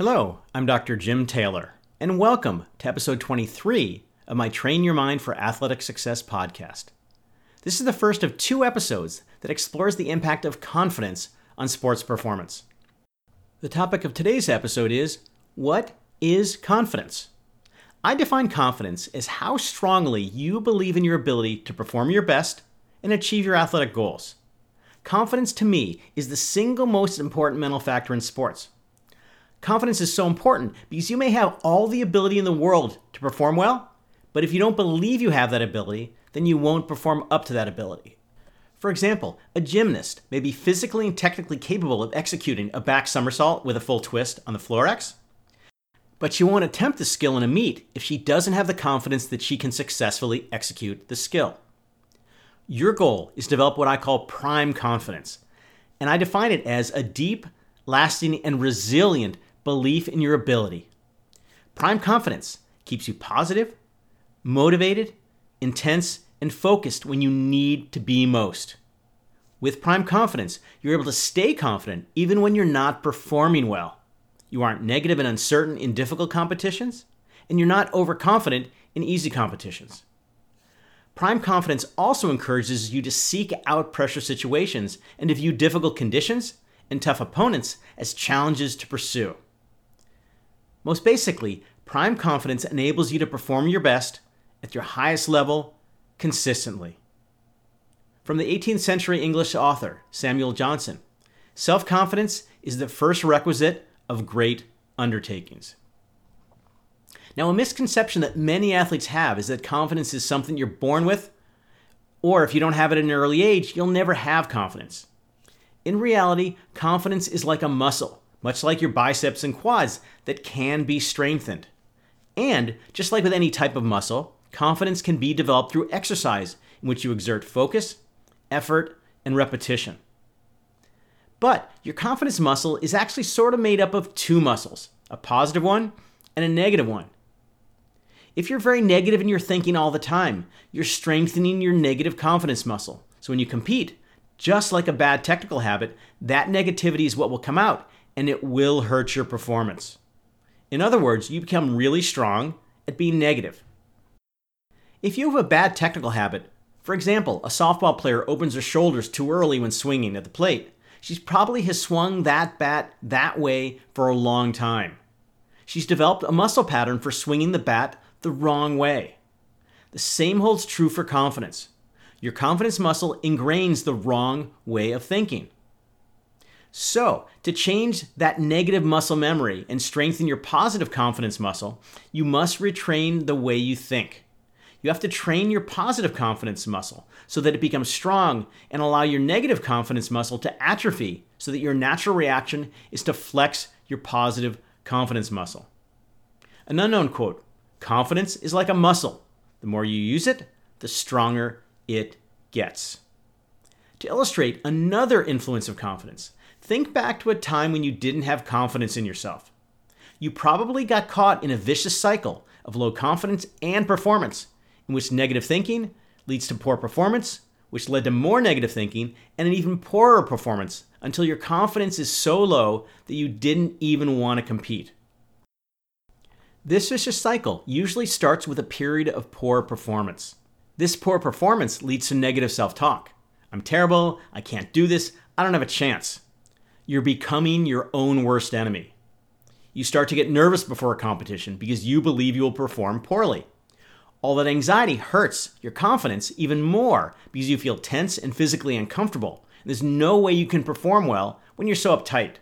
Hello, I'm Dr. Jim Taylor, and welcome to episode 23 of my Train Your Mind for Athletic Success podcast. This is the first of two episodes that explores the impact of confidence on sports performance. The topic of today's episode is What is confidence? I define confidence as how strongly you believe in your ability to perform your best and achieve your athletic goals. Confidence to me is the single most important mental factor in sports. Confidence is so important because you may have all the ability in the world to perform well, but if you don't believe you have that ability, then you won't perform up to that ability. For example, a gymnast may be physically and technically capable of executing a back somersault with a full twist on the floor ex, but she won't attempt the skill in a meet if she doesn't have the confidence that she can successfully execute the skill. Your goal is to develop what I call prime confidence, and I define it as a deep, lasting, and resilient belief in your ability. Prime confidence keeps you positive, motivated, intense, and focused when you need to be most. With prime confidence, you're able to stay confident even when you're not performing well. You aren't negative and uncertain in difficult competitions, and you're not overconfident in easy competitions. Prime confidence also encourages you to seek out pressure situations and to view difficult conditions and tough opponents as challenges to pursue. Most basically, prime confidence enables you to perform your best at your highest level consistently. From the 18th century English author Samuel Johnson, self confidence is the first requisite of great undertakings. Now, a misconception that many athletes have is that confidence is something you're born with, or if you don't have it at an early age, you'll never have confidence. In reality, confidence is like a muscle, much like your biceps and quads, that can be strengthened. And just like with any type of muscle, confidence can be developed through exercise in which you exert focus, effort, and repetition. But your confidence muscle is actually sort of made up of two muscles a positive one and a negative one. If you're very negative in your thinking all the time, you're strengthening your negative confidence muscle. So when you compete, just like a bad technical habit, that negativity is what will come out and it will hurt your performance. In other words, you become really strong at being negative. If you have a bad technical habit, for example, a softball player opens her shoulders too early when swinging at the plate, she probably has swung that bat that way for a long time. She's developed a muscle pattern for swinging the bat the wrong way. The same holds true for confidence. Your confidence muscle ingrains the wrong way of thinking. So, to change that negative muscle memory and strengthen your positive confidence muscle, you must retrain the way you think. You have to train your positive confidence muscle so that it becomes strong and allow your negative confidence muscle to atrophy so that your natural reaction is to flex your positive confidence muscle. An unknown quote Confidence is like a muscle. The more you use it, the stronger it gets. To illustrate another influence of confidence, think back to a time when you didn't have confidence in yourself. You probably got caught in a vicious cycle of low confidence and performance, in which negative thinking leads to poor performance, which led to more negative thinking and an even poorer performance until your confidence is so low that you didn't even want to compete. This vicious cycle usually starts with a period of poor performance. This poor performance leads to negative self talk. I'm terrible, I can't do this, I don't have a chance. You're becoming your own worst enemy. You start to get nervous before a competition because you believe you will perform poorly. All that anxiety hurts your confidence even more because you feel tense and physically uncomfortable. There's no way you can perform well when you're so uptight.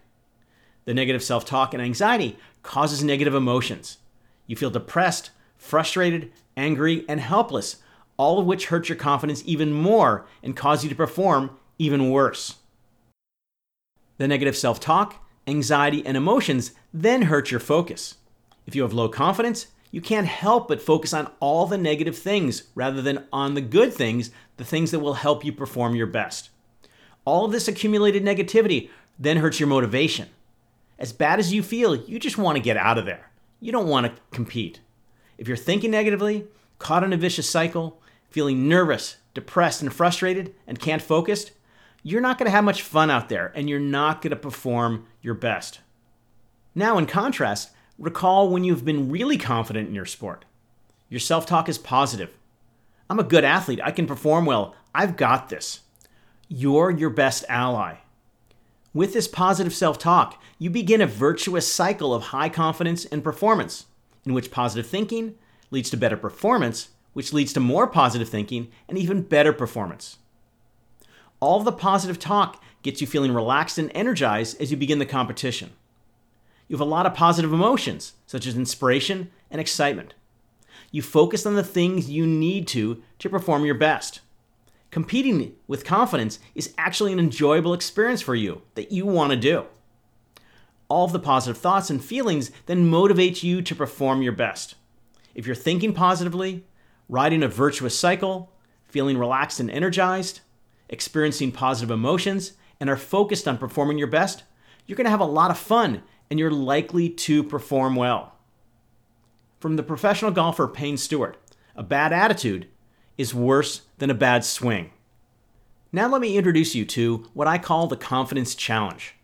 The negative self talk and anxiety causes negative emotions. You feel depressed, frustrated, angry, and helpless, all of which hurt your confidence even more and cause you to perform even worse. The negative self talk, anxiety, and emotions then hurt your focus. If you have low confidence, you can't help but focus on all the negative things rather than on the good things, the things that will help you perform your best. All of this accumulated negativity then hurts your motivation. As bad as you feel, you just want to get out of there you don't want to compete. If you're thinking negatively, caught in a vicious cycle, feeling nervous, depressed, and frustrated, and can't focus, you're not going to have much fun out there and you're not going to perform your best. Now, in contrast, recall when you've been really confident in your sport. Your self talk is positive. I'm a good athlete. I can perform well. I've got this. You're your best ally. With this positive self talk, you begin a virtuous cycle of high confidence and performance, in which positive thinking leads to better performance, which leads to more positive thinking and even better performance. All the positive talk gets you feeling relaxed and energized as you begin the competition. You have a lot of positive emotions, such as inspiration and excitement. You focus on the things you need to to perform your best. Competing with confidence is actually an enjoyable experience for you that you want to do. All of the positive thoughts and feelings then motivate you to perform your best. If you're thinking positively, riding a virtuous cycle, feeling relaxed and energized, experiencing positive emotions, and are focused on performing your best, you're going to have a lot of fun and you're likely to perform well. From the professional golfer Payne Stewart, a bad attitude is worse than a bad swing. Now, let me introduce you to what I call the confidence challenge.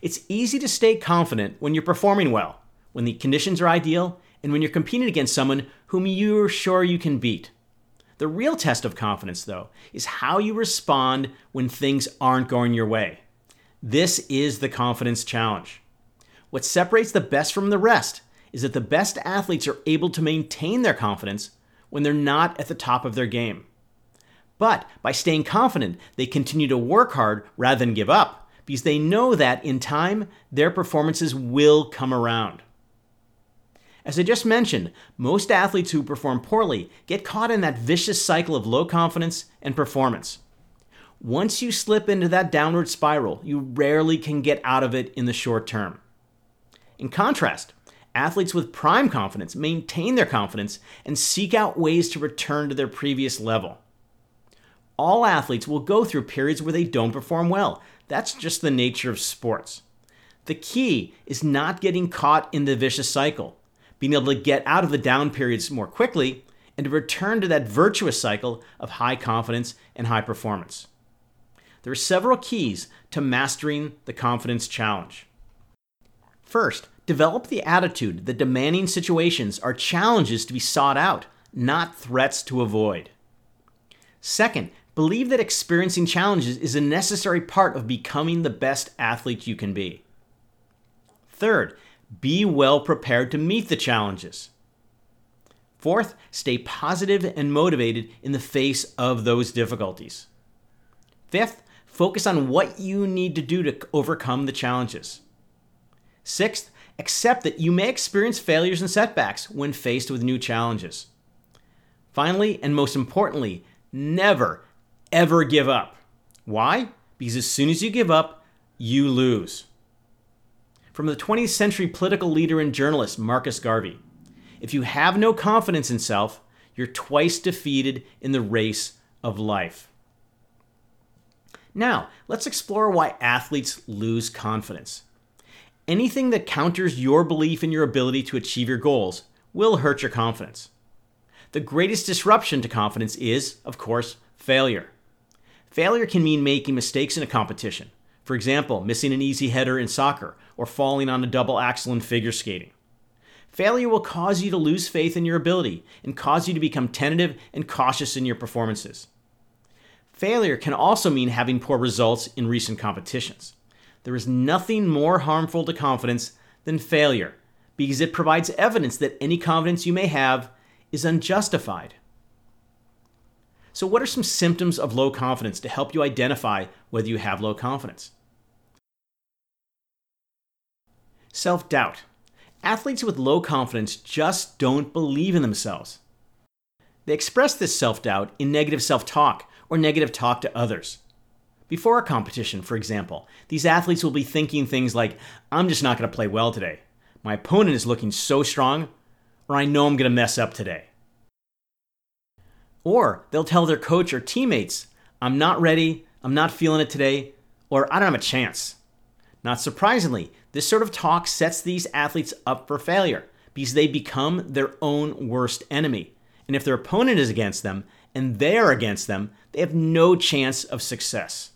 It's easy to stay confident when you're performing well, when the conditions are ideal, and when you're competing against someone whom you're sure you can beat. The real test of confidence, though, is how you respond when things aren't going your way. This is the confidence challenge. What separates the best from the rest is that the best athletes are able to maintain their confidence when they're not at the top of their game. But by staying confident, they continue to work hard rather than give up because they know that in time, their performances will come around. As I just mentioned, most athletes who perform poorly get caught in that vicious cycle of low confidence and performance. Once you slip into that downward spiral, you rarely can get out of it in the short term. In contrast, athletes with prime confidence maintain their confidence and seek out ways to return to their previous level. All athletes will go through periods where they don't perform well. That's just the nature of sports. The key is not getting caught in the vicious cycle, being able to get out of the down periods more quickly, and to return to that virtuous cycle of high confidence and high performance. There are several keys to mastering the confidence challenge. First, develop the attitude that demanding situations are challenges to be sought out, not threats to avoid. Second, believe that experiencing challenges is a necessary part of becoming the best athlete you can be. Third, be well prepared to meet the challenges. Fourth, stay positive and motivated in the face of those difficulties. Fifth, focus on what you need to do to overcome the challenges. Sixth, accept that you may experience failures and setbacks when faced with new challenges. Finally, and most importantly, never, ever give up. Why? Because as soon as you give up, you lose. From the 20th century political leader and journalist Marcus Garvey If you have no confidence in self, you're twice defeated in the race of life. Now, let's explore why athletes lose confidence. Anything that counters your belief in your ability to achieve your goals will hurt your confidence. The greatest disruption to confidence is, of course, failure. Failure can mean making mistakes in a competition. For example, missing an easy header in soccer or falling on a double axel in figure skating. Failure will cause you to lose faith in your ability and cause you to become tentative and cautious in your performances. Failure can also mean having poor results in recent competitions. There is nothing more harmful to confidence than failure because it provides evidence that any confidence you may have is unjustified. So, what are some symptoms of low confidence to help you identify whether you have low confidence? Self doubt. Athletes with low confidence just don't believe in themselves. They express this self doubt in negative self talk or negative talk to others. Before a competition, for example, these athletes will be thinking things like, I'm just not going to play well today. My opponent is looking so strong, or I know I'm going to mess up today. Or they'll tell their coach or teammates, I'm not ready, I'm not feeling it today, or I don't have a chance. Not surprisingly, this sort of talk sets these athletes up for failure because they become their own worst enemy. And if their opponent is against them and they're against them, they have no chance of success.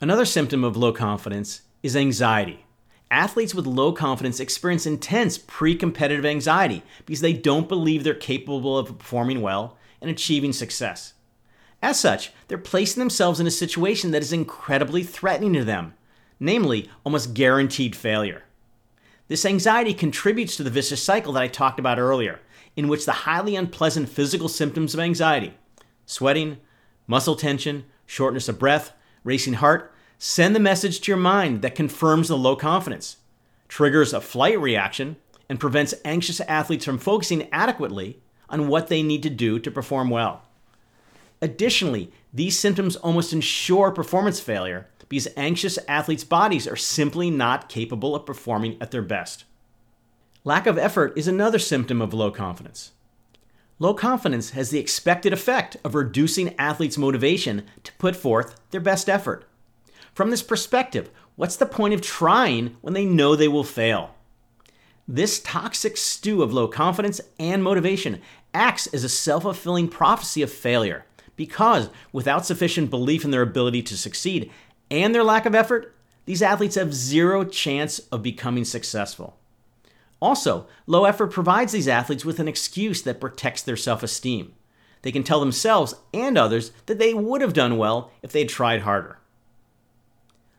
Another symptom of low confidence is anxiety. athletes with low confidence experience intense pre competitive anxiety because they don't believe they're capable of performing well and achieving success. As such, they're placing themselves in a situation that is incredibly threatening to them, namely, almost guaranteed failure. This anxiety contributes to the vicious cycle that I talked about earlier, in which the highly unpleasant physical symptoms of anxiety sweating, muscle tension, shortness of breath, racing heart send the message to your mind that confirms the low confidence, triggers a flight reaction, and prevents anxious athletes from focusing adequately on what they need to do to perform well. Additionally, these symptoms almost ensure performance failure because anxious athletes' bodies are simply not capable of performing at their best. Lack of effort is another symptom of low confidence. Low confidence has the expected effect of reducing athletes' motivation to put forth their best effort. From this perspective, what's the point of trying when they know they will fail? This toxic stew of low confidence and motivation acts as a self fulfilling prophecy of failure because without sufficient belief in their ability to succeed and their lack of effort, these athletes have zero chance of becoming successful. Also, low effort provides these athletes with an excuse that protects their self esteem. They can tell themselves and others that they would have done well if they had tried harder.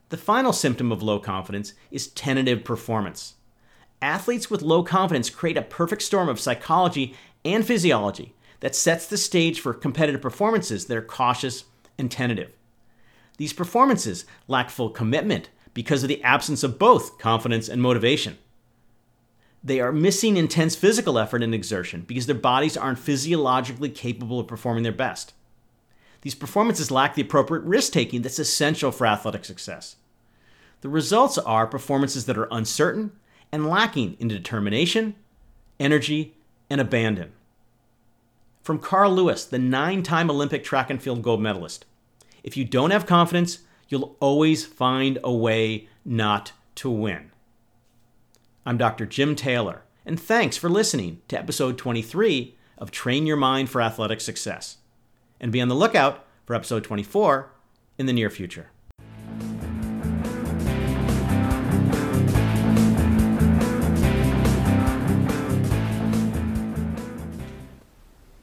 The final symptom of low confidence is tentative performance. Athletes with low confidence create a perfect storm of psychology and physiology that sets the stage for competitive performances that are cautious and tentative. These performances lack full commitment because of the absence of both confidence and motivation. They are missing intense physical effort and exertion because their bodies aren't physiologically capable of performing their best. These performances lack the appropriate risk taking that's essential for athletic success. The results are performances that are uncertain and lacking in determination, energy, and abandon. From Carl Lewis, the nine time Olympic track and field gold medalist if you don't have confidence, you'll always find a way not to win. I'm Dr. Jim Taylor, and thanks for listening to episode 23 of Train Your Mind for Athletic Success. And be on the lookout for episode 24 in the near future.